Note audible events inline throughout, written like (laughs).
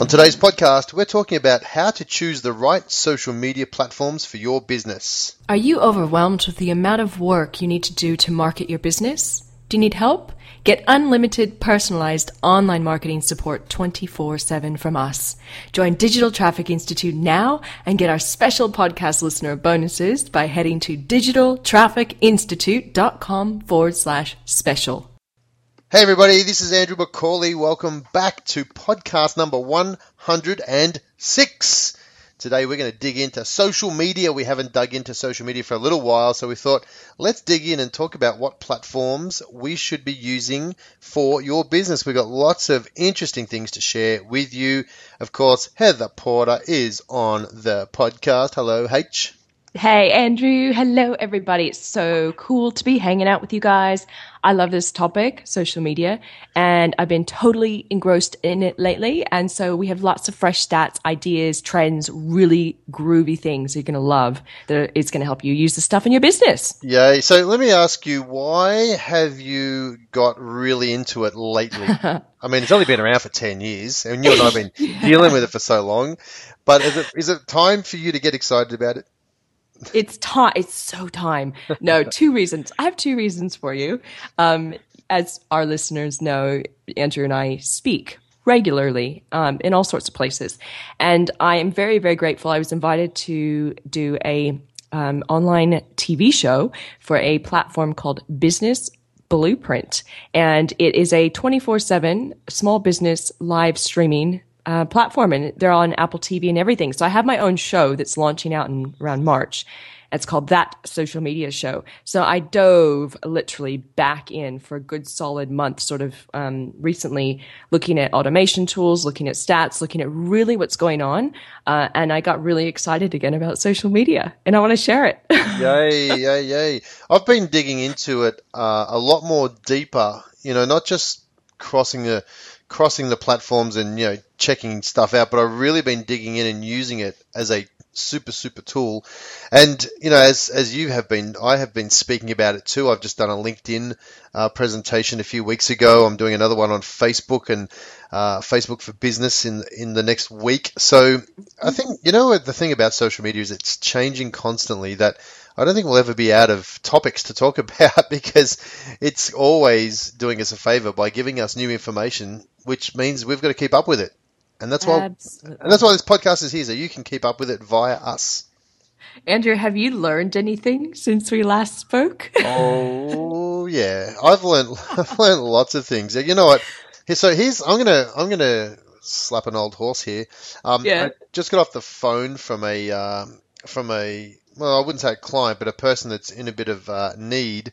On today's podcast, we're talking about how to choose the right social media platforms for your business. Are you overwhelmed with the amount of work you need to do to market your business? Do you need help? Get unlimited personalized online marketing support 24 7 from us. Join Digital Traffic Institute now and get our special podcast listener bonuses by heading to digitaltrafficinstitute.com forward slash special. Hey everybody, this is Andrew McCauley. Welcome back to podcast number 106. Today we're going to dig into social media. We haven't dug into social media for a little while, so we thought let's dig in and talk about what platforms we should be using for your business. We've got lots of interesting things to share with you. Of course, Heather Porter is on the podcast. Hello, H. Hey, Andrew. Hello, everybody. It's so cool to be hanging out with you guys. I love this topic, social media, and I've been totally engrossed in it lately. And so we have lots of fresh stats, ideas, trends, really groovy things you're going to love that it's going to help you use the stuff in your business. Yay. So let me ask you, why have you got really into it lately? (laughs) I mean, it's only been around for 10 years, and you and I have been (laughs) yeah. dealing with it for so long. But is it, is it time for you to get excited about it? It's time. It's so time. No, (laughs) two reasons. I have two reasons for you. Um, as our listeners know, Andrew and I speak regularly um, in all sorts of places, and I am very, very grateful. I was invited to do a um, online TV show for a platform called Business Blueprint, and it is a twenty four seven small business live streaming uh, platform and they're on Apple TV and everything. So I have my own show that's launching out in around March. It's called That Social Media Show. So I dove literally back in for a good solid month, sort of um, recently looking at automation tools, looking at stats, looking at really what's going on. Uh, and I got really excited again about social media and I want to share it. (laughs) yay, yay, yay. I've been digging into it uh, a lot more deeper, you know, not just crossing the crossing the platforms and you know checking stuff out, but I've really been digging in and using it as a super super tool. And you know, as as you have been, I have been speaking about it too. I've just done a LinkedIn uh, presentation a few weeks ago. I'm doing another one on Facebook and uh, Facebook for Business in in the next week. So I think you know the thing about social media is it's changing constantly. That I don't think we'll ever be out of topics to talk (laughs) about because it's always doing us a favor by giving us new information, which means we've got to keep up with it. And that's why Absolutely. and that's why this podcast is here, so you can keep up with it via us. Andrew, have you learned anything since we last spoke? (laughs) oh yeah, I've learned (laughs) I've learned lots of things. You know what? So here's I'm gonna I'm gonna slap an old horse here. Um, yeah. I just got off the phone from a um, from a well, I wouldn't say a client, but a person that's in a bit of uh, need.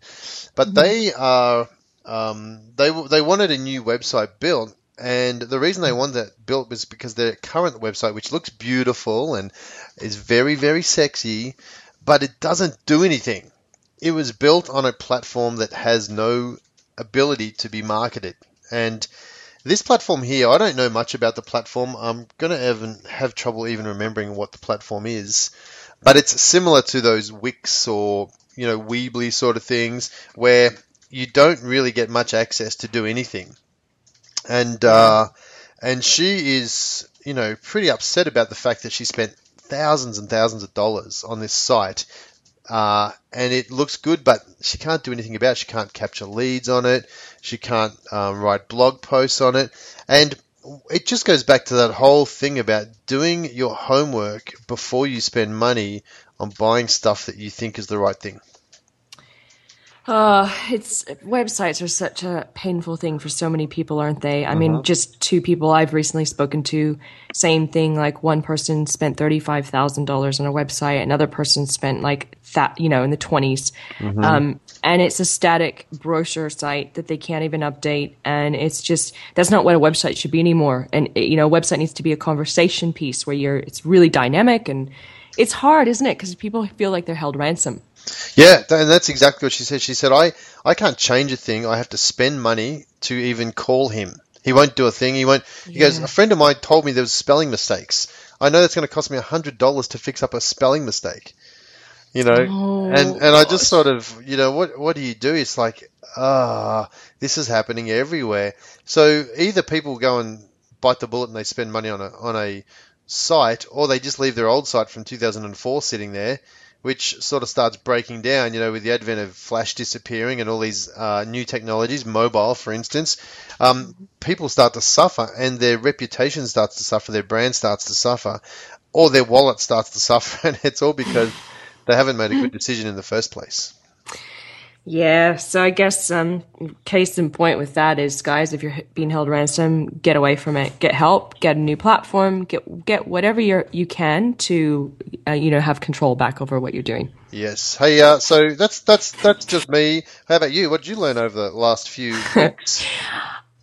But mm-hmm. they are um, they they wanted a new website built, and the reason they wanted that built was because their current website, which looks beautiful and is very very sexy, but it doesn't do anything. It was built on a platform that has no ability to be marketed, and this platform here, I don't know much about the platform. I'm gonna even have trouble even remembering what the platform is. But it's similar to those Wix or you know Weebly sort of things where you don't really get much access to do anything. And uh, and she is you know pretty upset about the fact that she spent thousands and thousands of dollars on this site. Uh, and it looks good, but she can't do anything about it. She can't capture leads on it. She can't um, write blog posts on it. And it just goes back to that whole thing about doing your homework before you spend money on buying stuff that you think is the right thing. Uh, it's websites are such a painful thing for so many people, aren't they? I uh-huh. mean, just two people I've recently spoken to, same thing. Like one person spent thirty five thousand dollars on a website, another person spent like that, you know, in the 20s mm-hmm. um, and it's a static brochure site that they can't even update, and it's just that's not what a website should be anymore. And you know, a website needs to be a conversation piece where you're it's really dynamic and it's hard, isn't it? Because people feel like they're held ransom. Yeah, and that's exactly what she said. She said, "I I can't change a thing. I have to spend money to even call him. He won't do a thing. He won't." He yeah. goes, "A friend of mine told me there was spelling mistakes. I know that's going to cost me a hundred dollars to fix up a spelling mistake." You know, oh, and and I just sort of, you know, what what do you do? It's like, ah, this is happening everywhere. So either people go and bite the bullet and they spend money on a on a site, or they just leave their old site from 2004 sitting there which sort of starts breaking down, you know, with the advent of flash disappearing and all these uh, new technologies, mobile, for instance, um, people start to suffer and their reputation starts to suffer, their brand starts to suffer, or their wallet starts to (laughs) suffer, and it's all because they haven't made a good decision in the first place. Yeah, so I guess um, case in point with that is, guys, if you're being held ransom, get away from it. Get help. Get a new platform. Get get whatever you you can to, uh, you know, have control back over what you're doing. Yes. Hey, uh, so that's that's that's just me. How about you? What did you learn over the last few (laughs) weeks?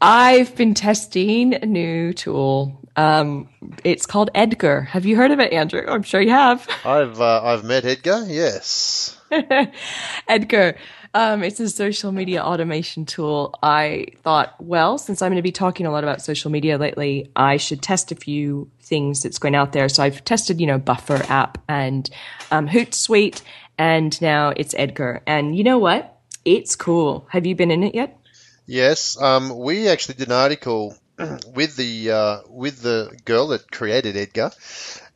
I've been testing a new tool. Um, it's called Edgar. Have you heard of it, Andrew? I'm sure you have. I've uh, I've met Edgar. Yes. (laughs) Edgar. Um, it's a social media automation tool. I thought, well, since I'm going to be talking a lot about social media lately, I should test a few things that's going out there. So I've tested, you know, Buffer app and um, Hootsuite, and now it's Edgar. And you know what? It's cool. Have you been in it yet? Yes. Um, we actually did an article (clears throat) with the uh, with the girl that created Edgar.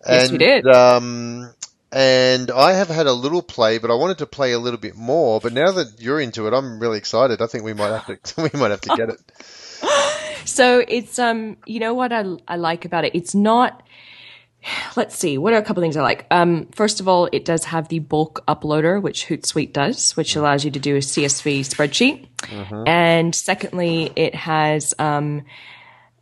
And, yes, we did. Um, and I have had a little play, but I wanted to play a little bit more. But now that you're into it, I'm really excited. I think we might have to (laughs) we might have to get it. (laughs) so it's um, you know what I I like about it. It's not. Let's see. What are a couple things I like? Um, first of all, it does have the bulk uploader, which Hootsuite does, which allows you to do a CSV spreadsheet. Mm-hmm. And secondly, it has um,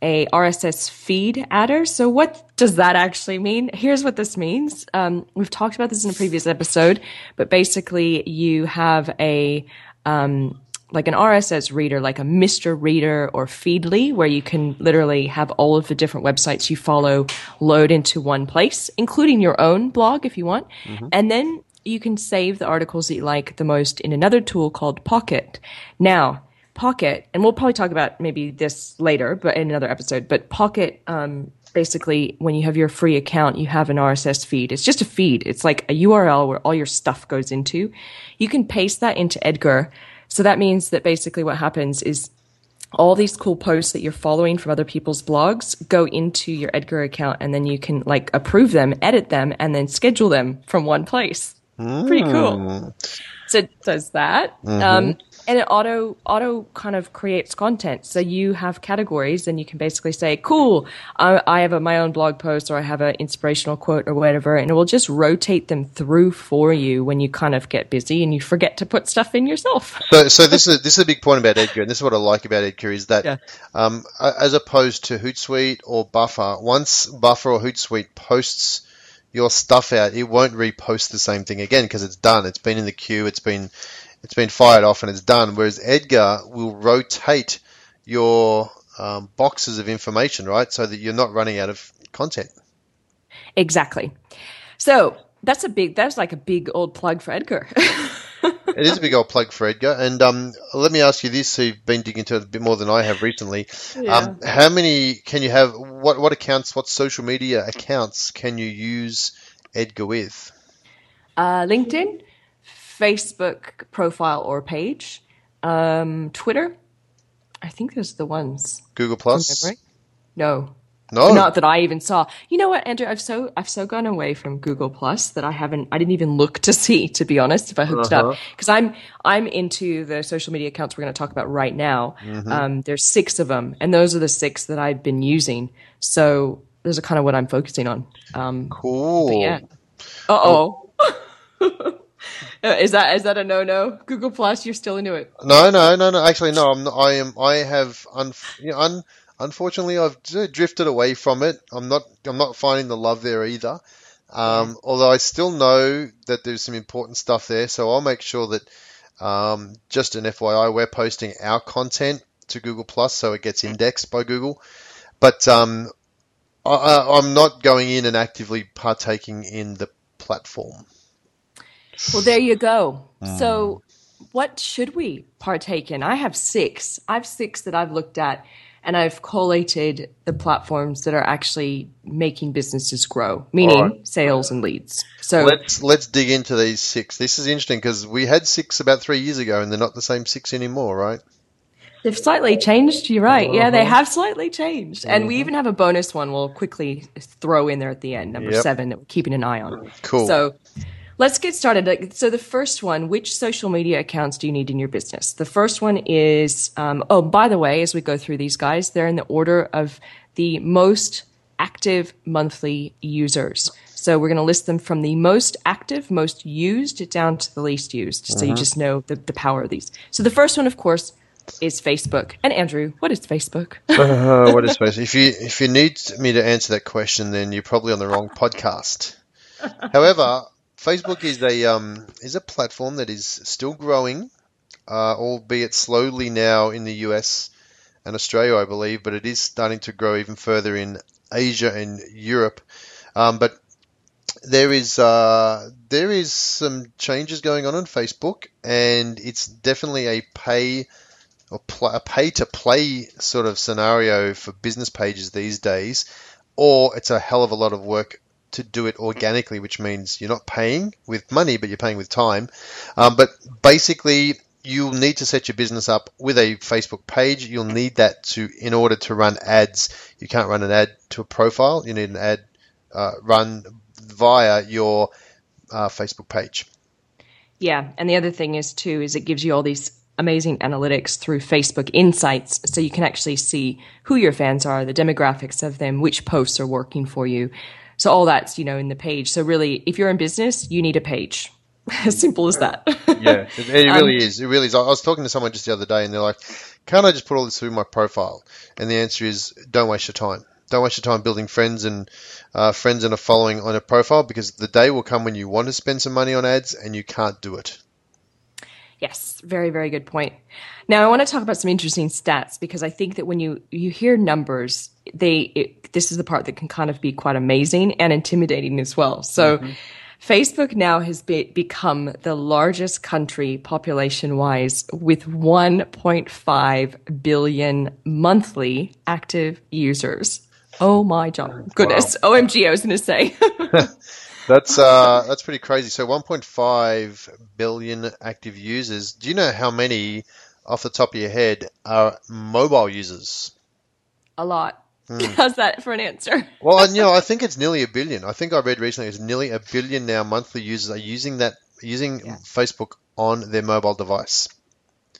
a RSS feed adder. So what does that actually mean? Here's what this means. Um, we've talked about this in a previous episode, but basically you have a um, like an RSS reader, like a Mr. Reader or Feedly, where you can literally have all of the different websites you follow load into one place, including your own blog if you want. Mm-hmm. And then you can save the articles that you like the most in another tool called Pocket. Now, Pocket, and we'll probably talk about maybe this later, but in another episode. But Pocket, um, basically, when you have your free account, you have an RSS feed. It's just a feed. It's like a URL where all your stuff goes into. You can paste that into Edgar. So that means that basically what happens is all these cool posts that you're following from other people's blogs go into your Edgar account, and then you can like approve them, edit them, and then schedule them from one place. Mm. Pretty cool. Hmm. So it does that. Mm-hmm. Um, and it auto auto kind of creates content. So you have categories, and you can basically say, "Cool, I, I have a, my own blog post, or I have an inspirational quote, or whatever," and it will just rotate them through for you when you kind of get busy and you forget to put stuff in yourself. (laughs) so, so this is this is a big point about Edgar, and this is what I like about Edgar is that, yeah. um, as opposed to Hootsuite or Buffer, once Buffer or Hootsuite posts your stuff out, it won't repost the same thing again because it's done. It's been in the queue. It's been it's been fired off and it's done. Whereas Edgar will rotate your um, boxes of information, right, so that you're not running out of content. Exactly. So that's a big. That's like a big old plug for Edgar. (laughs) it is a big old plug for Edgar. And um, let me ask you this: you've been digging into it a bit more than I have recently. Yeah. Um, how many can you have? What what accounts? What social media accounts can you use Edgar with? Uh, LinkedIn, Facebook profile or page, um, Twitter. I think those are the ones. Google Plus. No. No. Not that I even saw. You know what, Andrew? I've so I've so gone away from Google Plus that I haven't. I didn't even look to see, to be honest, if I hooked uh-huh. up because I'm I'm into the social media accounts we're going to talk about right now. Mm-hmm. Um, there's six of them, and those are the six that I've been using. So those are kind of what I'm focusing on. Um, cool. Yeah. Uh oh. (laughs) Uh, is that is that a no no? Google Plus, you're still into it? No, no, no, no. Actually, no. I'm. Not, I am. I have. Un, you know, un, unfortunately, I've drifted away from it. I'm not. I'm not finding the love there either. Um, mm. Although I still know that there's some important stuff there, so I'll make sure that. Um, just an FYI, we're posting our content to Google Plus, so it gets indexed by Google. But um, I, I'm not going in and actively partaking in the platform. Well, there you go. Mm. So, what should we partake in? I have six. I have six that I've looked at, and I've collated the platforms that are actually making businesses grow, meaning right. sales and leads. So let's let's dig into these six. This is interesting because we had six about three years ago, and they're not the same six anymore, right? They've slightly changed. You're right. Uh-huh. Yeah, they uh-huh. have slightly changed. And uh-huh. we even have a bonus one we'll quickly throw in there at the end, number yep. seven, that we're keeping an eye on. Cool. So let's get started. So the first one, which social media accounts do you need in your business? The first one is, um, oh, by the way, as we go through these guys, they're in the order of the most active monthly users. So we're going to list them from the most active, most used down to the least used. So you uh-huh. just know the, the power of these. So the first one, of course, is Facebook. And Andrew, what is Facebook? (laughs) uh, what is Facebook? If you if you need me to answer that question, then you're probably on the wrong podcast. However, Facebook is a um, is a platform that is still growing, uh, albeit slowly now in the US and Australia, I believe, but it is starting to grow even further in Asia and Europe. Um, but there is uh, there is some changes going on on Facebook, and it's definitely a pay or pl- a pay to play sort of scenario for business pages these days, or it's a hell of a lot of work to do it organically, which means you're not paying with money, but you're paying with time. Um, but basically, you'll need to set your business up with a Facebook page. You'll need that to in order to run ads. You can't run an ad to a profile. You need an ad uh, run via your uh, Facebook page. Yeah, and the other thing is too is it gives you all these amazing analytics through Facebook Insights so you can actually see who your fans are, the demographics of them, which posts are working for you. So all that's, you know, in the page. So really, if you're in business, you need a page. (laughs) as simple as that. yeah, it, it really um, is. It really is. I was talking to someone just the other day and they're like, can't I just put all this through my profile? And the answer is don't waste your time. Don't waste your time building friends and uh, friends and a following on a profile because the day will come when you want to spend some money on ads and you can't do it. Yes, very, very good point. Now, I want to talk about some interesting stats because I think that when you you hear numbers, they it, this is the part that can kind of be quite amazing and intimidating as well. So. Mm-hmm. Facebook now has be- become the largest country population wise with 1.5 billion monthly active users. Oh my god, goodness. Wow. OMG, I was going to say. (laughs) (laughs) That's uh, that's pretty crazy. So 1.5 billion active users. Do you know how many, off the top of your head, are mobile users? A lot. Hmm. (laughs) How's that for an answer? well, you (laughs) know, I think it's nearly a billion. I think I read recently it's nearly a billion now monthly users are using that using yeah. Facebook on their mobile device.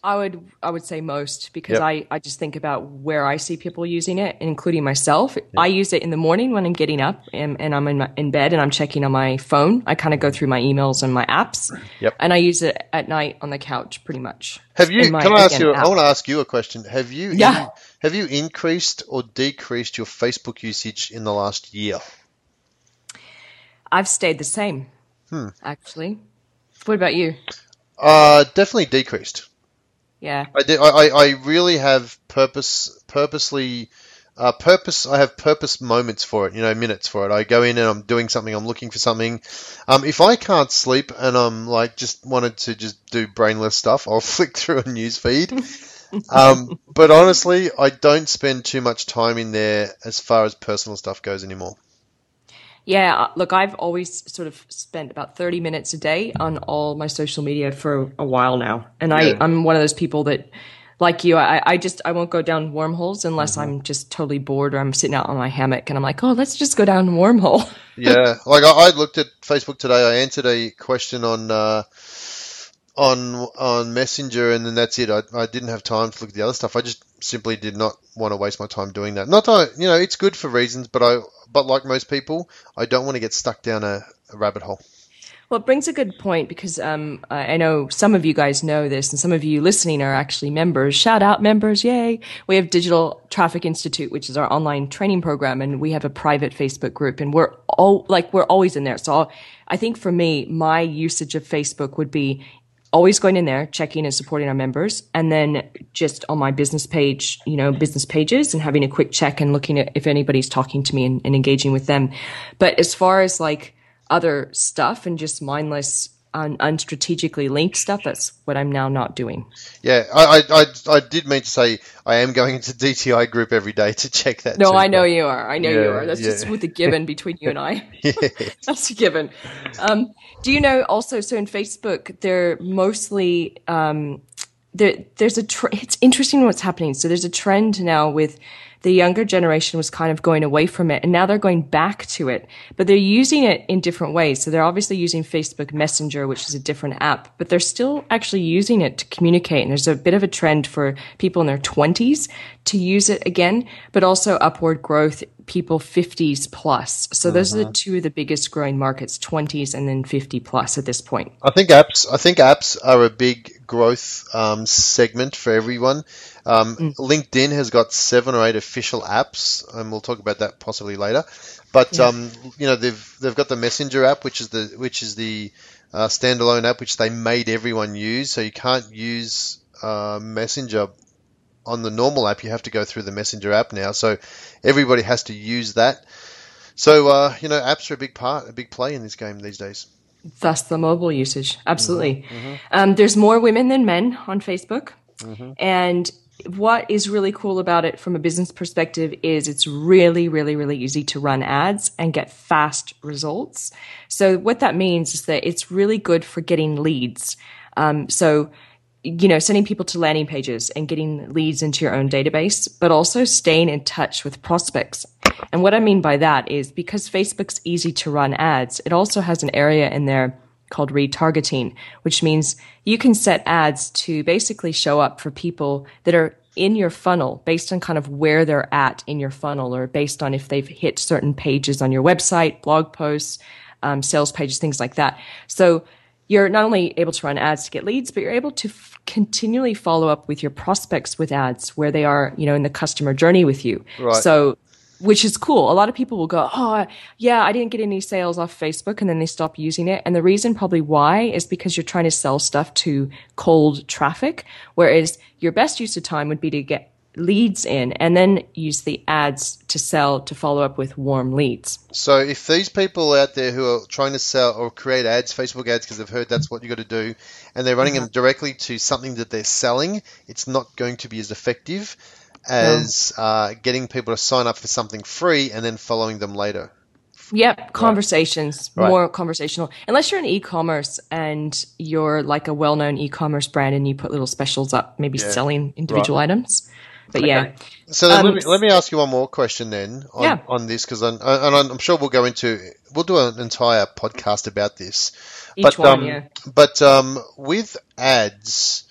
I would I would say most because yep. I, I just think about where I see people using it, including myself. Yep. I use it in the morning when I'm getting up and, and I'm in, my, in bed and I'm checking on my phone. I kind of go through my emails and my apps. Yep. And I use it at night on the couch pretty much. Have you? My, can I ask again, you? App. I want to ask you a question. Have you? Yeah. In, have you increased or decreased your Facebook usage in the last year? I've stayed the same. Hmm. Actually, what about you? Uh, definitely decreased. Yeah. I did. I, I really have purpose, purposely, uh, purpose. I have purpose moments for it. You know, minutes for it. I go in and I'm doing something. I'm looking for something. Um, if I can't sleep and I'm like just wanted to just do brainless stuff, I'll (laughs) flick through a news feed. um, (laughs) but honestly, I don't spend too much time in there as far as personal stuff goes anymore. Yeah, uh, look, I've always sort of spent about 30 minutes a day on all my social media for a while now. And yeah. I, I'm one of those people that, like you, I, I just, I won't go down wormholes unless mm-hmm. I'm just totally bored or I'm sitting out on my hammock and I'm like, oh, let's just go down wormhole. (laughs) yeah. Like I, I, looked at Facebook today. I answered a question on, uh, on on Messenger, and then that's it. I, I didn't have time to look at the other stuff. I just simply did not want to waste my time doing that. Not that you know, it's good for reasons, but I but like most people, I don't want to get stuck down a, a rabbit hole. Well, it brings a good point because um, I know some of you guys know this, and some of you listening are actually members. Shout out members, yay! We have Digital Traffic Institute, which is our online training program, and we have a private Facebook group, and we're all like we're always in there. So I'll, I think for me, my usage of Facebook would be always going in there, checking and supporting our members, and then just on my business page, you know, business pages and having a quick check and looking at if anybody's talking to me and, and engaging with them. But as far as like other stuff and just mindless un- unstrategically linked stuff. That's what I'm now not doing. Yeah, I, I, I, did mean to say I am going into DTI group every day to check that. No, too, I know but... you are. I know yeah, you are. That's yeah. just with a given between you and I. (laughs) (laughs) That's a given. Um, do you know also? So in Facebook, they're mostly um, there. There's a. Tr- it's interesting what's happening. So there's a trend now with the younger generation was kind of going away from it and now they're going back to it, but they're using it in different ways. So they're obviously using Facebook Messenger, which is a different app, but they're still actually using it to communicate. And there's a bit of a trend for people in their twenties to use it again, but also upward growth people 50s plus. So those are the uh-huh. two of the biggest growing markets, 20s and then 50 plus at this point. I think apps. I think apps are a big growth um, segment for everyone. Um, mm. LinkedIn has got seven or eight official apps, and we'll talk about that possibly later. But yeah. um, you know they've they've got the Messenger app, which is the which is the uh, standalone app which they made everyone use. So you can't use uh, Messenger on the normal app. You have to go through the Messenger app now. So everybody has to use that. So uh, you know, apps are a big part, a big play in this game these days. Thus, the mobile usage, absolutely. Mm-hmm. mm-hmm. Um, there's more women than men on Facebook, mm-hmm. and what is really cool about it from a business perspective is it's really, really, really easy to run ads and get fast results. So what that means is that it's really good for getting leads. Um, so, you know, sending people to landing pages and getting leads into your own database, but also staying in touch with prospects. And what I mean by that is because Facebook's easy to run ads, it also has an area in there called retargeting, which means you can set ads to basically show up for people that are in your funnel based on kind of where they're at in your funnel or based on if they've hit certain pages on your website, blog posts, um, sales pages, things like that. So you're not only able to run ads to get leads, but you're able to f- continually follow up with your prospects with ads where they are, you know, in the customer journey with you. Right. So which is cool. A lot of people will go, Oh, yeah, I didn't get any sales off Facebook. And then they stop using it. And the reason probably why is because you're trying to sell stuff to cold traffic. Whereas your best use of time would be to get leads in and then use the ads to sell to follow up with warm leads. So if these people out there who are trying to sell or create ads, Facebook ads, because they've heard that's what you got to do, and they're running mm-hmm. them directly to something that they're selling, it's not going to be as effective as uh, getting people to sign up for something free and then following them later. Yep, conversations, right. more conversational. Unless you're in e-commerce and you're like a well-known e-commerce brand and you put little specials up, maybe yeah. selling individual right. items. But okay. yeah. So um, let, me, let me ask you one more question then on, yeah. on this because I'm, I'm sure we'll go into we'll do an entire podcast about this. Each but, one, um, yeah. But um, with ads,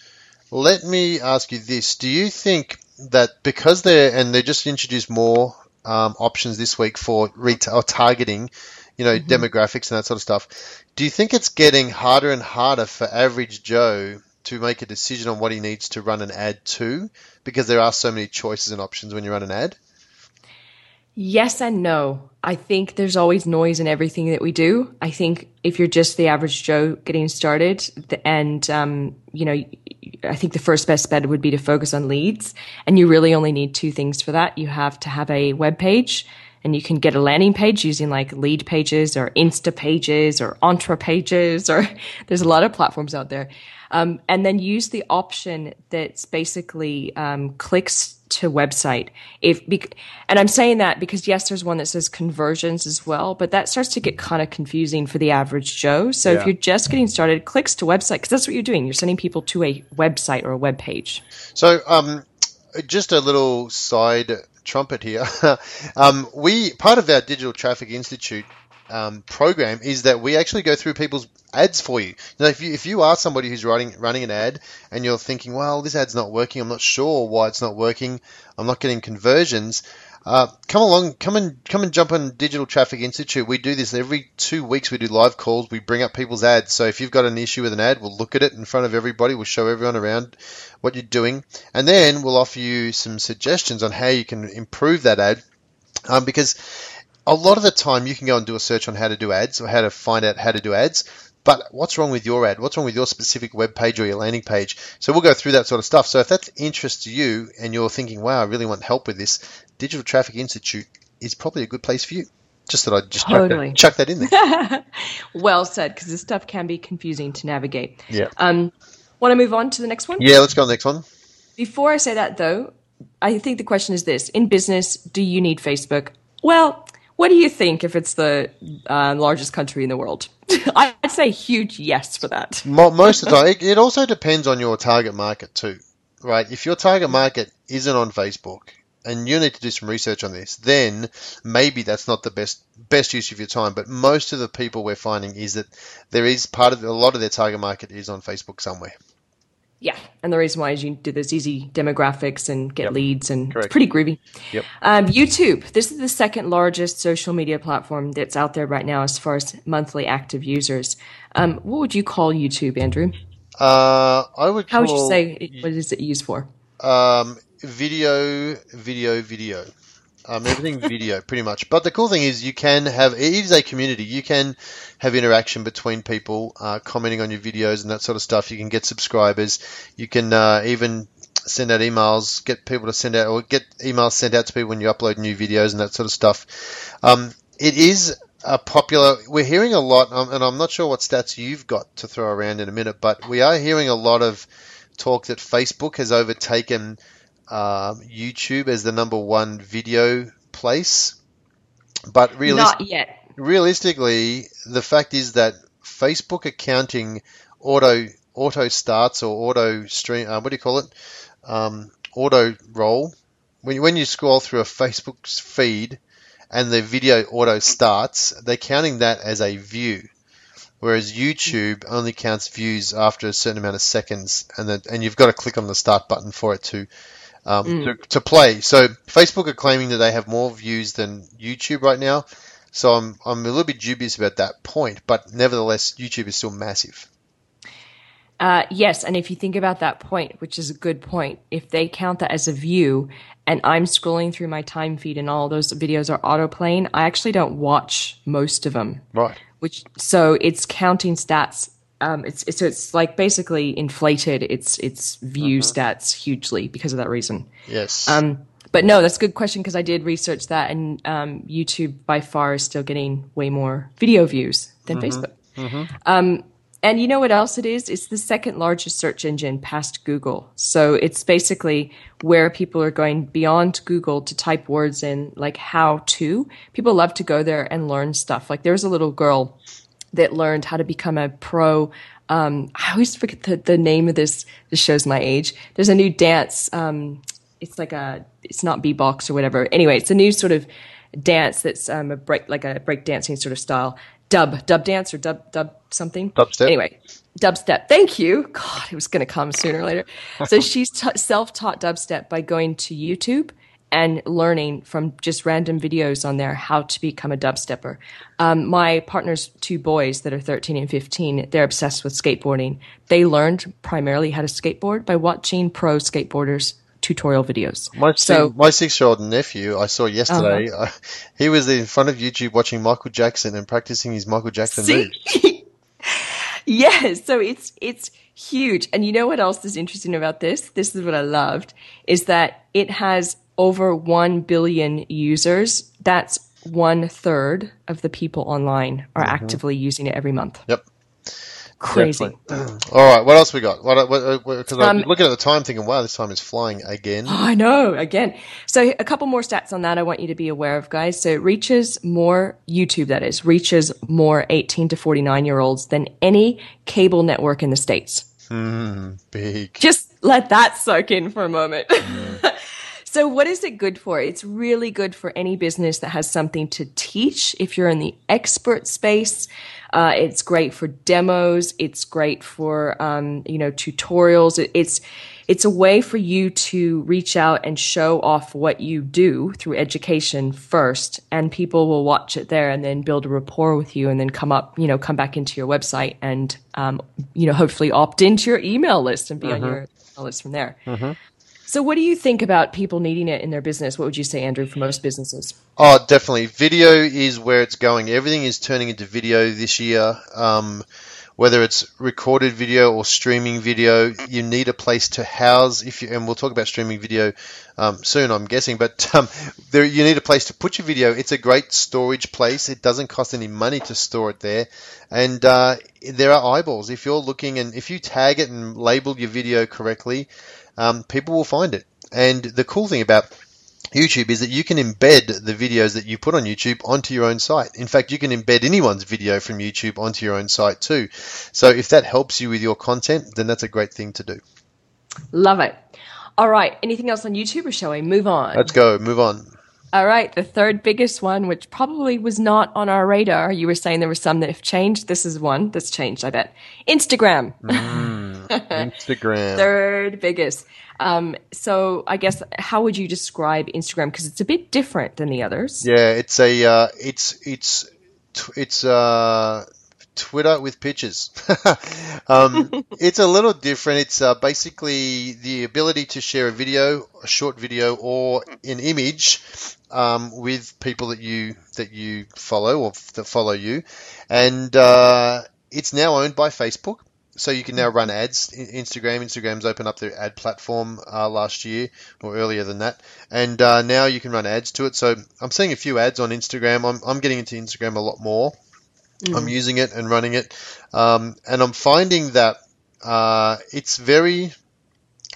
let me ask you this: Do you think that because they're and they just introduced more um, options this week for retail targeting, you know, mm-hmm. demographics and that sort of stuff. Do you think it's getting harder and harder for average Joe to make a decision on what he needs to run an ad to because there are so many choices and options when you run an ad? Yes and no. I think there's always noise in everything that we do. I think if you're just the average Joe getting started, and um, you know, I think the first best bet would be to focus on leads, and you really only need two things for that. You have to have a web page, and you can get a landing page using like lead pages or Insta pages or entre pages, or (laughs) there's a lot of platforms out there. Um, and then use the option that's basically um, clicks to website. If and I'm saying that because yes, there's one that says conversions as well, but that starts to get kind of confusing for the average Joe. So yeah. if you're just getting started, clicks to website because that's what you're doing. You're sending people to a website or a web page. So um, just a little side trumpet here. (laughs) um, we part of our Digital Traffic Institute um, program is that we actually go through people's ads for you. Now, if you if you are somebody who's writing running an ad and you're thinking, well, this ad's not working, I'm not sure why it's not working, I'm not getting conversions. Uh, come along, come and come and jump on Digital Traffic Institute. We do this every two weeks. We do live calls. We bring up people's ads. So if you've got an issue with an ad, we'll look at it in front of everybody. We'll show everyone around what you're doing, and then we'll offer you some suggestions on how you can improve that ad. Um, because a lot of the time you can go and do a search on how to do ads or how to find out how to do ads. But what's wrong with your ad? What's wrong with your specific web page or your landing page? So we'll go through that sort of stuff. So if that's interest to you and you're thinking, wow, I really want help with this, Digital Traffic Institute is probably a good place for you. Just that I just totally. chuck, that, chuck that in there. (laughs) well said, because this stuff can be confusing to navigate. Yeah. Um, want to move on to the next one? Yeah, let's go on the next one. Before I say that, though, I think the question is this: In business, do you need Facebook? Well, what do you think if it's the uh, largest country in the world? (laughs) I'd say huge yes for that. Most of the time, it also depends on your target market too, right? If your target market isn't on Facebook, and you need to do some research on this, then maybe that's not the best best use of your time. But most of the people we're finding is that there is part of a lot of their target market is on Facebook somewhere. Yeah, and the reason why is you do those easy demographics and get yep. leads, and Correct. it's pretty groovy. Yep. Um, YouTube. This is the second largest social media platform that's out there right now as far as monthly active users. Um, what would you call YouTube, Andrew? Uh, I would. How would you say? What is it used for? Um, video, video, video. Um, everything video, pretty much. But the cool thing is, you can have it is a community. You can have interaction between people, uh, commenting on your videos and that sort of stuff. You can get subscribers. You can uh, even send out emails, get people to send out or get emails sent out to people when you upload new videos and that sort of stuff. Um, it is a popular. We're hearing a lot, um, and I'm not sure what stats you've got to throw around in a minute, but we are hearing a lot of talk that Facebook has overtaken um, YouTube as the number one video place. But realis- not yet. Realistically, the fact is that Facebook accounting auto auto starts or auto stream. Uh, what do you call it? Um, auto roll. When when you scroll through a Facebook feed and the video auto starts, they're counting that as a view whereas YouTube only counts views after a certain amount of seconds, and then and you've got to click on the start button for it to um, mm. to, to play. So Facebook are claiming that they have more views than YouTube right now. So I'm I'm a little bit dubious about that point, but nevertheless, YouTube is still massive. Uh, yes, and if you think about that point, which is a good point, if they count that as a view, and I'm scrolling through my time feed and all those videos are autoplaying, I actually don't watch most of them. Right. Which so it's counting stats um, it's, it's it's like basically inflated its its view uh-huh. stats hugely because of that reason. Yes. Um, but no, that's a good question because I did research that, and um, YouTube by far is still getting way more video views than mm-hmm. Facebook. Mm-hmm. Um, and you know what else it is? It's the second largest search engine past Google. So it's basically where people are going beyond Google to type words in like how to. People love to go there and learn stuff. Like there's a little girl that learned how to become a pro. Um, I always forget the, the name of this. This shows my age. There's a new dance. Um, it's like a, it's not beatbox or whatever. Anyway, it's a new sort of dance that's um, a break, like a break dancing sort of style. Dub, dub dance or dub, dub something. Dubstep. Anyway, dubstep. Thank you. God, it was going to come sooner or later. (laughs) so she's t- self-taught dubstep by going to YouTube and learning from just random videos on there how to become a dubstepper. Um, my partner's two boys that are 13 and 15, they're obsessed with skateboarding. They learned primarily how to skateboard by watching pro skateboarders tutorial videos. My, so, my six-year-old nephew, I saw yesterday. Uh-huh. Uh, he was in front of YouTube watching Michael Jackson and practicing his Michael Jackson moves. (laughs) yes, so it's it's huge. And you know what else is interesting about this? This is what I loved is that it has over 1 billion users. That's one third of the people online are mm-hmm. actively using it every month. Yep. Crazy. All right, what else we got? Because I'm um, looking at the time, thinking, "Wow, this time is flying again." Oh, (gasps) I know, again. So a couple more stats on that. I want you to be aware of, guys. So it reaches more YouTube, that is, reaches more 18 to 49 year olds than any cable network in the states. Hmm, big. Just let that soak in for a moment. Mm. (laughs) So, what is it good for? It's really good for any business that has something to teach. If you're in the expert space, uh, it's great for demos. It's great for um, you know tutorials. It, it's it's a way for you to reach out and show off what you do through education first, and people will watch it there and then build a rapport with you, and then come up, you know, come back into your website and um, you know hopefully opt into your email list and be on mm-hmm. your email list from there. Mm-hmm. So, what do you think about people needing it in their business? What would you say, Andrew, for most businesses? Oh, definitely. Video is where it's going. Everything is turning into video this year. Um, whether it's recorded video or streaming video, you need a place to house. If you and we'll talk about streaming video um, soon, I'm guessing, but um, there you need a place to put your video. It's a great storage place. It doesn't cost any money to store it there, and uh, there are eyeballs. If you're looking and if you tag it and label your video correctly, um, people will find it. And the cool thing about YouTube is that you can embed the videos that you put on YouTube onto your own site. In fact, you can embed anyone's video from YouTube onto your own site too. So if that helps you with your content, then that's a great thing to do. Love it. All right. Anything else on YouTube or shall we move on? Let's go. Move on. All right. The third biggest one, which probably was not on our radar. You were saying there were some that have changed. This is one that's changed, I bet. Instagram. Mm, Instagram. (laughs) third biggest. Um, so I guess how would you describe Instagram? Because it's a bit different than the others. Yeah, it's a uh, it's it's it's uh, Twitter with pictures. (laughs) um, (laughs) it's a little different. It's uh, basically the ability to share a video, a short video, or an image um, with people that you that you follow or that follow you, and uh, it's now owned by Facebook so you can now run ads. Instagram, Instagram's opened up their ad platform uh, last year or earlier than that, and uh, now you can run ads to it. So I'm seeing a few ads on Instagram. I'm, I'm getting into Instagram a lot more. Mm. I'm using it and running it, um, and I'm finding that uh, it's very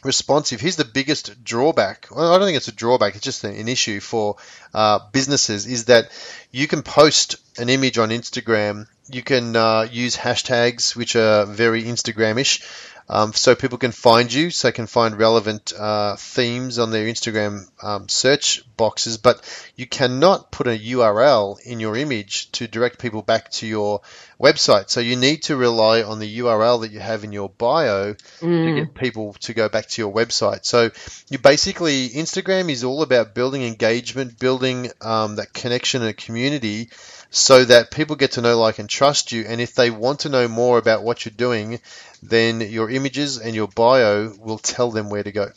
responsive. Here's the biggest drawback. Well, I don't think it's a drawback. It's just an, issue for uh, businesses. Is that you can post an image on Instagram. You can uh, use hashtags, which are very Instagramish, um, so people can find you, so they can find relevant uh, themes on their Instagram um, search boxes. But you cannot put a URL in your image to direct people back to your website. So you need to rely on the URL that you have in your bio mm. to get people to go back to your website. So you basically Instagram is all about building engagement, building um, that connection and community so that people get to know, like, and trust you. And if they want to know more about what you're doing, then your images and your bio will tell them where to go.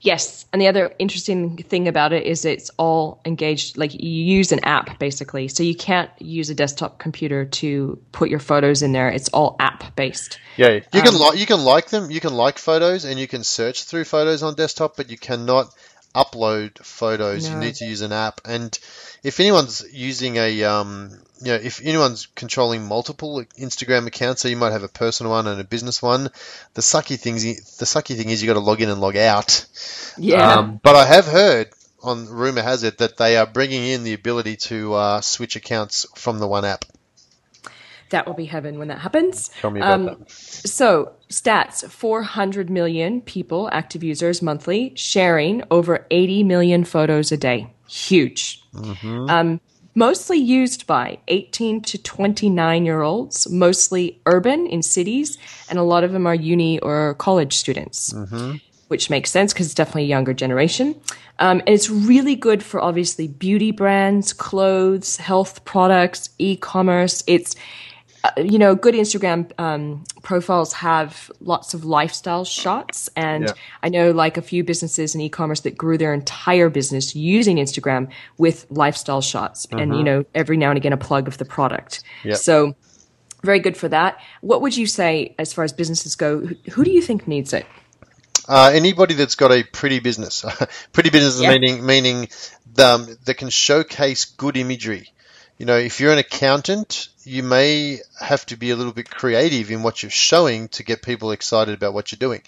Yes, and the other interesting thing about it is it's all engaged. Like you use an app basically, so you can't use a desktop computer to put your photos in there. It's all app based. Yeah, you can um, like you can like them, you can like photos, and you can search through photos on desktop, but you cannot upload photos. No. You need to use an app, and if anyone's using a um, you know, if anyone's controlling multiple Instagram accounts, so you might have a personal one and a business one, the sucky things, the sucky thing is you got to log in and log out. Yeah. Um, but I have heard on rumor has it that they are bringing in the ability to uh, switch accounts from the one app. That will be heaven when that happens. Tell me about um, that. So, stats 400 million people, active users monthly, sharing over 80 million photos a day. Huge. Mm-hmm. Um, mostly used by 18 to 29 year olds, mostly urban in cities, and a lot of them are uni or college students. Mm-hmm. Which makes sense because it's definitely a younger generation. Um, and it's really good for obviously beauty brands, clothes, health products, e commerce. It's, you know, good Instagram um, profiles have lots of lifestyle shots. And yeah. I know like a few businesses in e-commerce that grew their entire business using Instagram with lifestyle shots. Mm-hmm. And, you mm-hmm. know, every now and again, a plug of the product. Yep. So very good for that. What would you say as far as businesses go? Who, do you think needs it? Uh, anybody that's got a pretty business, (laughs) pretty business yep. meaning meaning um, that can showcase good imagery. You know, if you're an accountant, you may have to be a little bit creative in what you're showing to get people excited about what you're doing.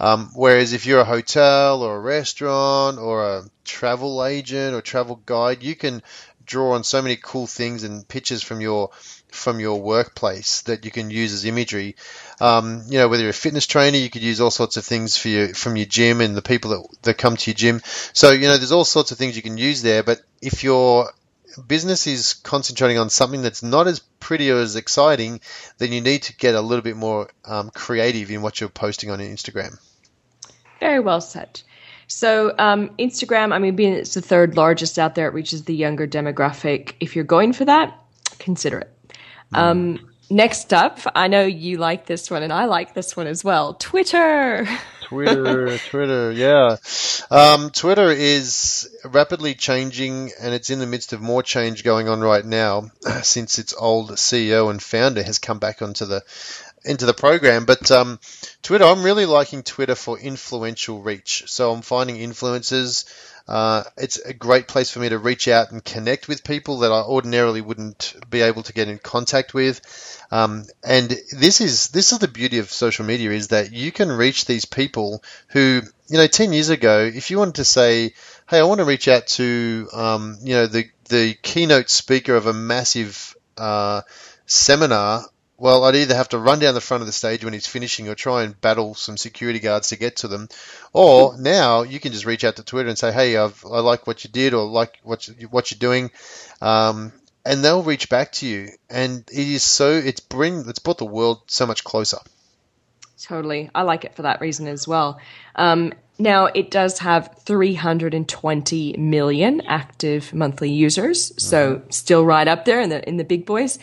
Um, whereas if you're a hotel or a restaurant or a travel agent or travel guide, you can draw on so many cool things and pictures from your from your workplace that you can use as imagery. Um, you know, whether you're a fitness trainer, you could use all sorts of things for you from your gym and the people that, that come to your gym. So, you know, there's all sorts of things you can use there. But if you're business is concentrating on something that's not as pretty or as exciting, then you need to get a little bit more um, creative in what you're posting on Instagram. Very well said. So um, Instagram, I mean, being it's the third largest out there, it reaches the younger demographic. If you're going for that, consider it. Mm. Um, next up, I know you like this one, and I like this one as well. Twitter. (laughs) Twitter, Twitter, yeah. Um, Twitter is rapidly changing, and it's in the midst of more change going on right now, (clears throat) since its old CEO and founder has come back onto the into the program. But um, Twitter, I'm really liking Twitter for influential reach. So I'm finding influencers. Uh, it's a great place for me to reach out and connect with people that I ordinarily wouldn't be able to get in contact with. Um, and this is this is the beauty of social media is that you can reach these people who you know ten years ago, if you wanted to say, hey, I want to reach out to um, you know the the keynote speaker of a massive uh, seminar well, I'd either have to run down the front of the stage when he's finishing or try and battle some security guards to get to them. Or now you can just reach out to Twitter and say, hey, I've, i like what you did or like what, you, what you're doing. Um, and they'll reach back to you. And it is so, it's bring, it's brought the world so much closer. Totally. I like it for that reason as well. Um, now, it does have 320 million active monthly users, so mm-hmm. still right up there in the in the big boys.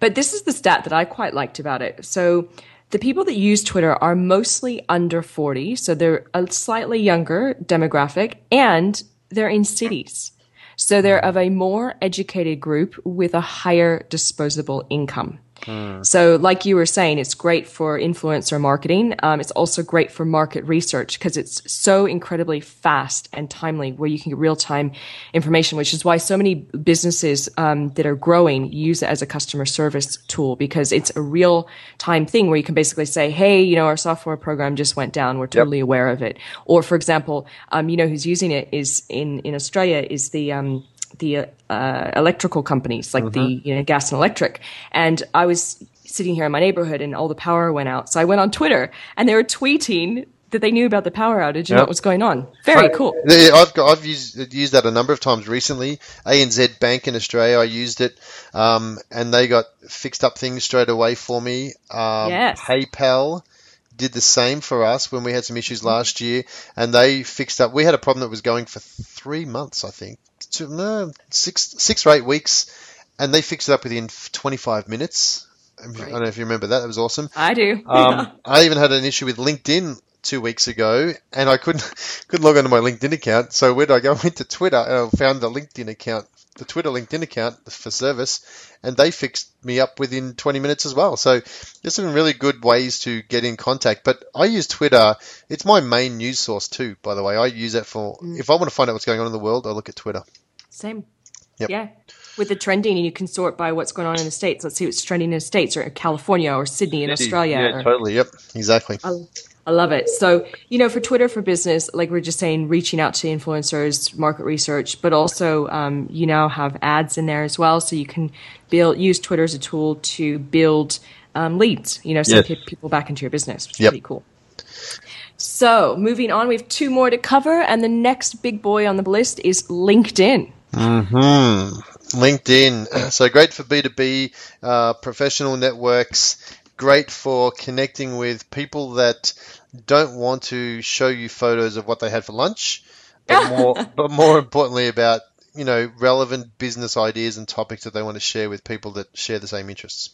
But this is the stat that I quite liked about it. So the people that use Twitter are mostly under 40, so they're a slightly younger demographic, and they're in cities. So they're of a more educated group with a higher disposable income. Mm. So, like you were saying, it's great for influencer marketing. Um, it's also great for market research because it's so incredibly fast and timely where you can get real time information, which is why so many businesses um, that are growing use it as a customer service tool because it's a real time thing where you can basically say, hey, you know, our software program just went down. We're totally yep. aware of it. Or, for example, um, you know, who's using it is in, in Australia is the, um, the uh, electrical companies, like mm-hmm. the you know gas and electric. And I was sitting here in my neighborhood, and all the power went out. So I went on Twitter, and they were tweeting that they knew about the power outage and yep. what was going on. Very cool. I've got, I've used used that a number of times recently. ANZ Bank in Australia, I used it, um, and they got fixed up things straight away for me. Um, yes. PayPal did the same for us when we had some issues last year, and they fixed up. We had a problem that was going for three months, I think, two, six six or eight weeks, and they fixed it up within 25 minutes. Right. I don't know if you remember that. That was awesome. I do. um, (laughs) I even had an issue with LinkedIn two weeks ago, and I couldn't (laughs) couldn't log onto my LinkedIn account. So where did I go? (laughs) I went to Twitter and I found the LinkedIn account, the Twitter LinkedIn account for service, and they fixed me up within 20 minutes as well. So there's some really good ways to get in contact. But I use Twitter. It's my main news source too, by the way. I use it for mm. if I want to find out what's going on in the world, I look at Twitter. Same. Yep. Yeah with the trending and you can sort by what's going on in the states let's see what's trending in the states or california or sydney in australia yeah or, totally yep exactly I, I love it. So, you know, for Twitter for business, like we're just saying, reaching out to influencers, market research, but also um, you now have ads in there as well. So you can build, use Twitter as a tool to build um, leads, you know, send yes. people back into your business, which is yep. pretty cool. So, moving on, we have two more to cover, and the next big boy on the list is LinkedIn. Hmm. LinkedIn. (clears throat) So great for B2B uh, professional networks great for connecting with people that don't want to show you photos of what they had for lunch, but (laughs) more, but more importantly about you know relevant business ideas and topics that they want to share with people that share the same interests.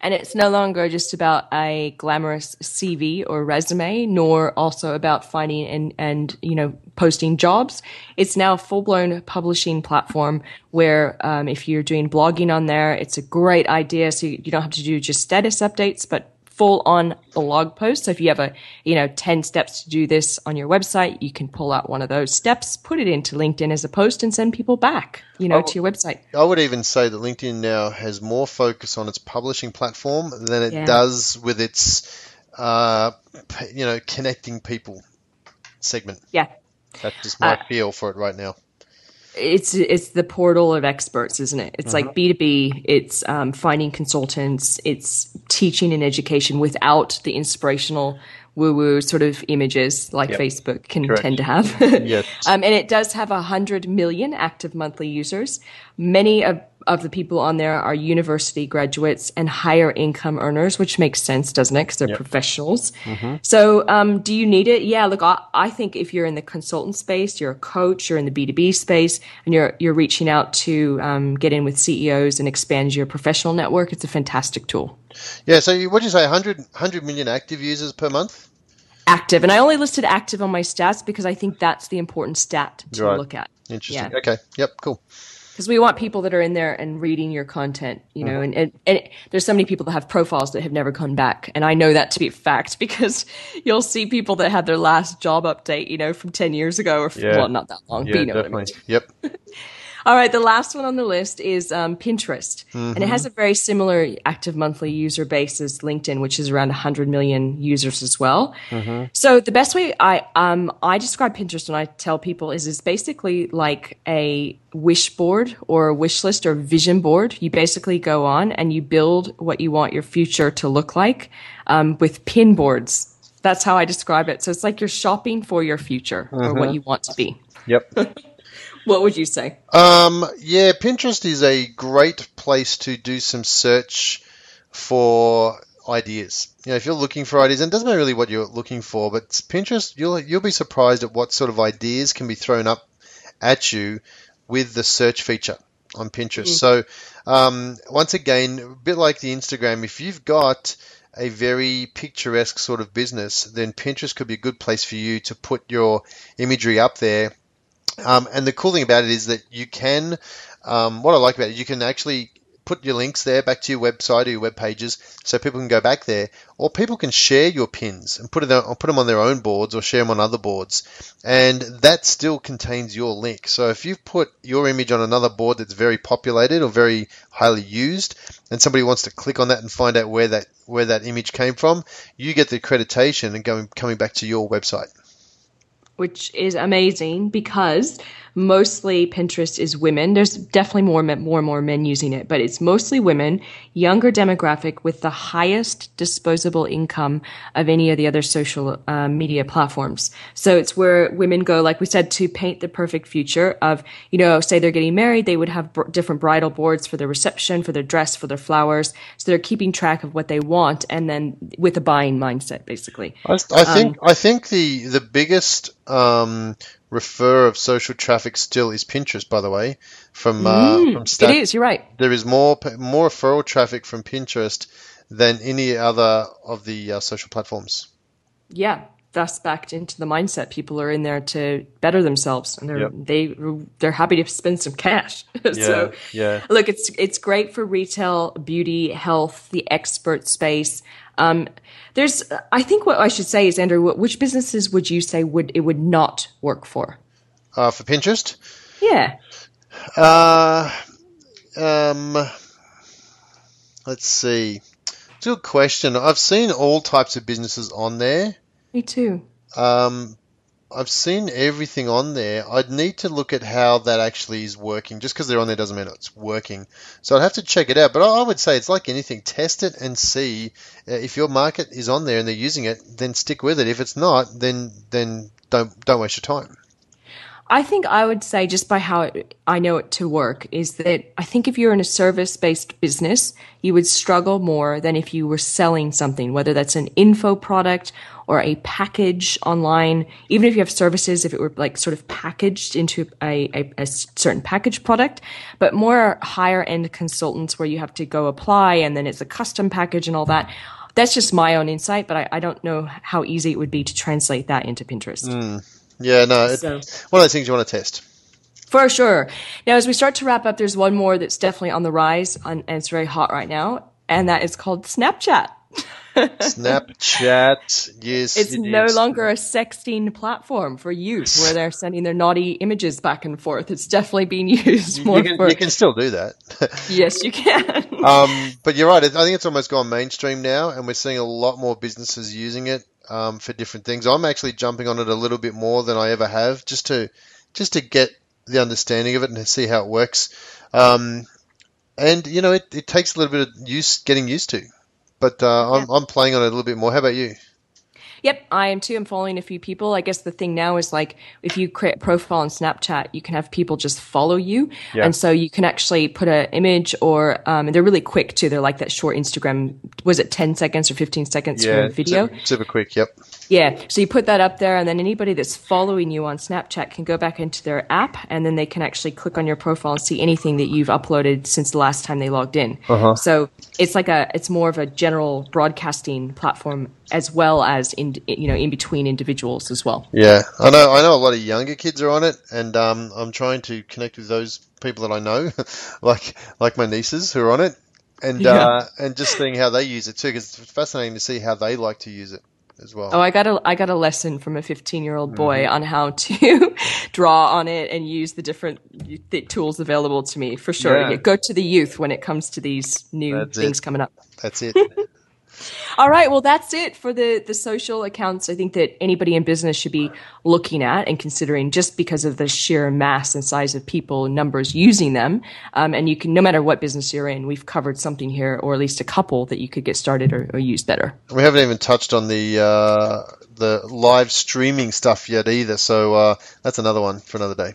And it's no longer just about a glamorous CV or resume, nor also about finding and, and, you know, posting jobs. It's now a full blown publishing platform where, um, if you're doing blogging on there, it's a great idea. So you, you don't have to do just status updates, but full on blog post. So if you have a, you know, 10 steps to do this on your website, you can pull out one of those steps, put it into LinkedIn as a post and send people back, you know, to your website. I would even say that LinkedIn now has more focus on its publishing platform than it yeah. does with its, uh, you know, connecting people segment. Yeah. That's just my uh, feel for it right now it's it's the portal of experts, isn't it? It's uh-huh. like B two B. It's um, finding consultants. It's teaching and education without the inspirational woo woo sort of images like yep. Facebook can Correct. tend to have. yes. (laughs) Um, and it does have a hundred million active monthly users. Many of of the people on there are university graduates and higher income earners, which makes sense, doesn't it? Because they're yep. professionals. Mm-hmm. So, um, do you need it? Yeah. Look, I, I, think if you're in the consultant space, you're a coach, you're in the B two B space, and you're you're reaching out to um, get in with CEOs and expand your professional network, it's a fantastic tool. Yeah. So, what did you say? 100, 100 million active users per month? active. And I only listed active on my stats because I think that's the important stat to Right. look at. Interesting. Yeah. Okay. Yep. Cool. Because we want people that are in there and reading your content you know and, and, and there's so many people that have profiles that have never come back and i know that to be a fact (laughs) because you'll see people that had their last job update you know from 10 years ago or Yeah. well not that long but Yeah. you know what I mean. definitely. Yep. (laughs) all right the last one on the list is um, pinterest and Mm-hmm. it has a very similar active monthly user base as linkedin which is around 100 million users as well Mm-hmm. so the best way I um I describe Pinterest when I tell people is it's basically like a wish board or a wish list or vision board. You basically go on and you build what you want your future to look like um, with pin boards. That's how I describe it. So it's like you're shopping for your future or what you want to be. Yep. (laughs) What would you say? Um, yeah, Pinterest is a great place to do some search for ideas. You know, if you're looking for ideas, and it doesn't matter really what you're looking for, but Pinterest, you'll you'll be surprised at what sort of ideas can be thrown up at you with the search feature on Pinterest. So, um, once again, a bit like the Instagram, if you've got a very picturesque sort of business, then Pinterest could be a good place for you to put your imagery up there um, and the cool thing about it is that you can, um, what I like about it, you can actually put your links there back to your website or your web pages so people can go back there, or people can share your pins and put it on, put them on their own boards or share them on other boards, and that still contains your link. So if you've put your image on another board that's very populated or very highly used, and somebody wants to click on that and find out where that where that image came from, you get the accreditation and going coming back to your website. Which is amazing because mostly Pinterest is women. There's definitely more men, more and more men using it, but it's mostly women, younger demographic with the highest disposable income of any of the other social uh, media platforms. So it's where women go, like we said, to paint the perfect future of, you know, say they're getting married, they would have br- different bridal boards for their reception, for their dress, for their flowers. So they're keeping track of what they want and then with a buying mindset, basically. I, I think I think the the biggest um, refer of social traffic still is Pinterest. By the way, from uh, from It stat, is, you're right. there is more more referral traffic from Pinterest than any other of the uh, social platforms. yeah, that's backed into the mindset. People are in there to better themselves, and they're Yep. they they're happy to spend some cash. (laughs) so, yeah. look, it's it's great for retail, beauty, health, the expert space. Um, there's, I think, what I should say is, Andrew, which businesses would you say would it would not work for? Uh, for Pinterest, Yeah, uh, um, let's see. It's a good question. I've seen all types of businesses on there. me too. Um, I've seen everything on there. I'd need to look at how that actually is working. Just because they're on there doesn't mean it's working. So I'd have to check it out. But I would say it's like anything. Test it and see uh, if your market is on there and they're using it. Then stick with it. If it's not, then then don't don't waste your time. I think I would say, just by how it, I know it to work, is that I think if you're in a service based business, you would struggle more than if you were selling something, whether that's an info product or a package online. Even if you have services, if it were like sort of packaged into a, a, a certain package product, but more higher end consultants where you have to go apply and then it's a custom package and all that. That's just my own insight, but I, I don't know how easy it would be to translate that into Pinterest. Mm. Yeah, no, it's So- one of those things you want to test. For sure. Now, as we start to wrap up, there's one more that's definitely on the rise, on, and it's very hot right now, and that is called Snapchat. (laughs) Snapchat, yes, It's it no is. longer a sexting platform for youth where they're sending their naughty images back and forth. It's definitely being (laughs) used more You can, for. you can still do that. (laughs) Yes, you can. (laughs) Um, but you're right. I think it's almost gone mainstream now, and we're seeing a lot more businesses using it um, for different things. I'm actually jumping on it a little bit more than I ever have, just to just to get the understanding of it and see how it works. Um, and you know, it, it takes a little bit of use getting used to. But uh, I'm, I'm playing on it a little bit more. How about you? Yep, I am too. I'm following a few people. I guess the thing now is like if you create a profile on Snapchat, you can have people just follow you, Yeah. and so you can actually put an image or um, they're really quick too. They're like that short Instagram. Was it 10 seconds or 15 seconds for a video? super, super quick. Yep. Yeah, so you put that up there, and then anybody that's following you on Snapchat can go back into their app, and then they can actually click on your profile and see anything that you've uploaded since the last time they logged in. Uh-huh. So it's like a, it's more of a general broadcasting platform as well as in, you know, in between individuals as well. Yeah, I know. I know a lot of younger kids are on it, and um, I'm trying to connect with those people that I know, (laughs) like like my nieces who are on it, and yeah. uh, and just seeing how they use it too, because it's fascinating to see how they like to use it as well. Oh, I got a I got a lesson from a 15 year old boy mm-hmm. on how to (laughs) draw on it and use the different tools available to me for sure. Yeah. Go to the youth when it comes to these new That's things it. coming up. That's it. (laughs) All right. Well, that's it for the, the social accounts. I think that anybody in business should be looking at and considering just because of the sheer mass and size of people and numbers using them. Um, and you can, no matter what business you're in, we've covered something here or at least a couple that you could get started or, or use better. We haven't even touched on the, uh, the live streaming stuff yet either. So, uh, that's another one for another day.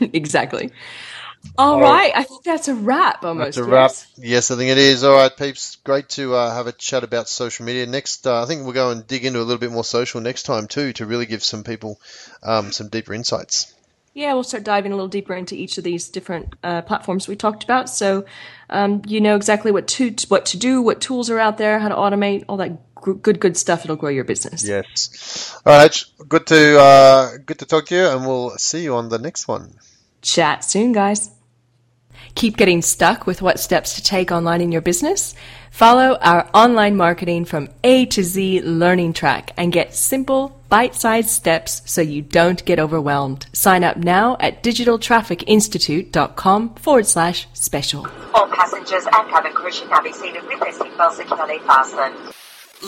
(laughs) exactly. All right. I think that's a wrap almost. That's a wrap. Yes. yes, I think it is. All right, peeps. Great to uh, have a chat about social media. Next, uh, I think we'll go and dig into a little bit more social next time too to really give some people um, some deeper insights. Yeah, we'll start diving a little deeper into each of these different uh, platforms we talked about. So um, you know exactly what to what to do, what tools are out there, how to automate, all that good good stuff. It'll grow your business. Yes. All right. Good to uh, good to talk to you, and we'll see you on the next one. Chat soon, guys. Keep getting stuck with what steps to take online in your business? Follow our online marketing from A to Z learning track and get simple, bite sized steps so you don't get overwhelmed. Sign up now at digitaltrafficinstitute.com forward slash special. All passengers and cabin crew should now be seated with their seatbelts securely fastened.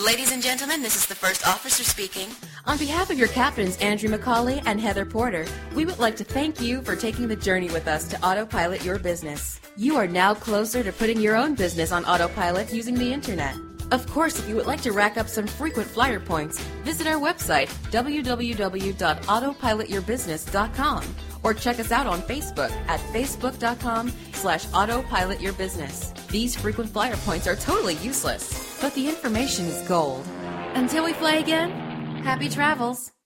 Ladies and gentlemen, this is the first officer speaking. On behalf of your captains, Andrew McCauley and Heather Porter, we would like to thank you for taking the journey with us to autopilot your business. You are now closer to putting your own business on autopilot using the internet. Of course, if you would like to rack up some frequent flyer points, visit our website, www.autopilotyourbusiness.com, or check us out on Facebook at facebook.com slash autopilotyourbusiness. These frequent flyer points are totally useless, but the information is gold. Until we fly again, happy travels.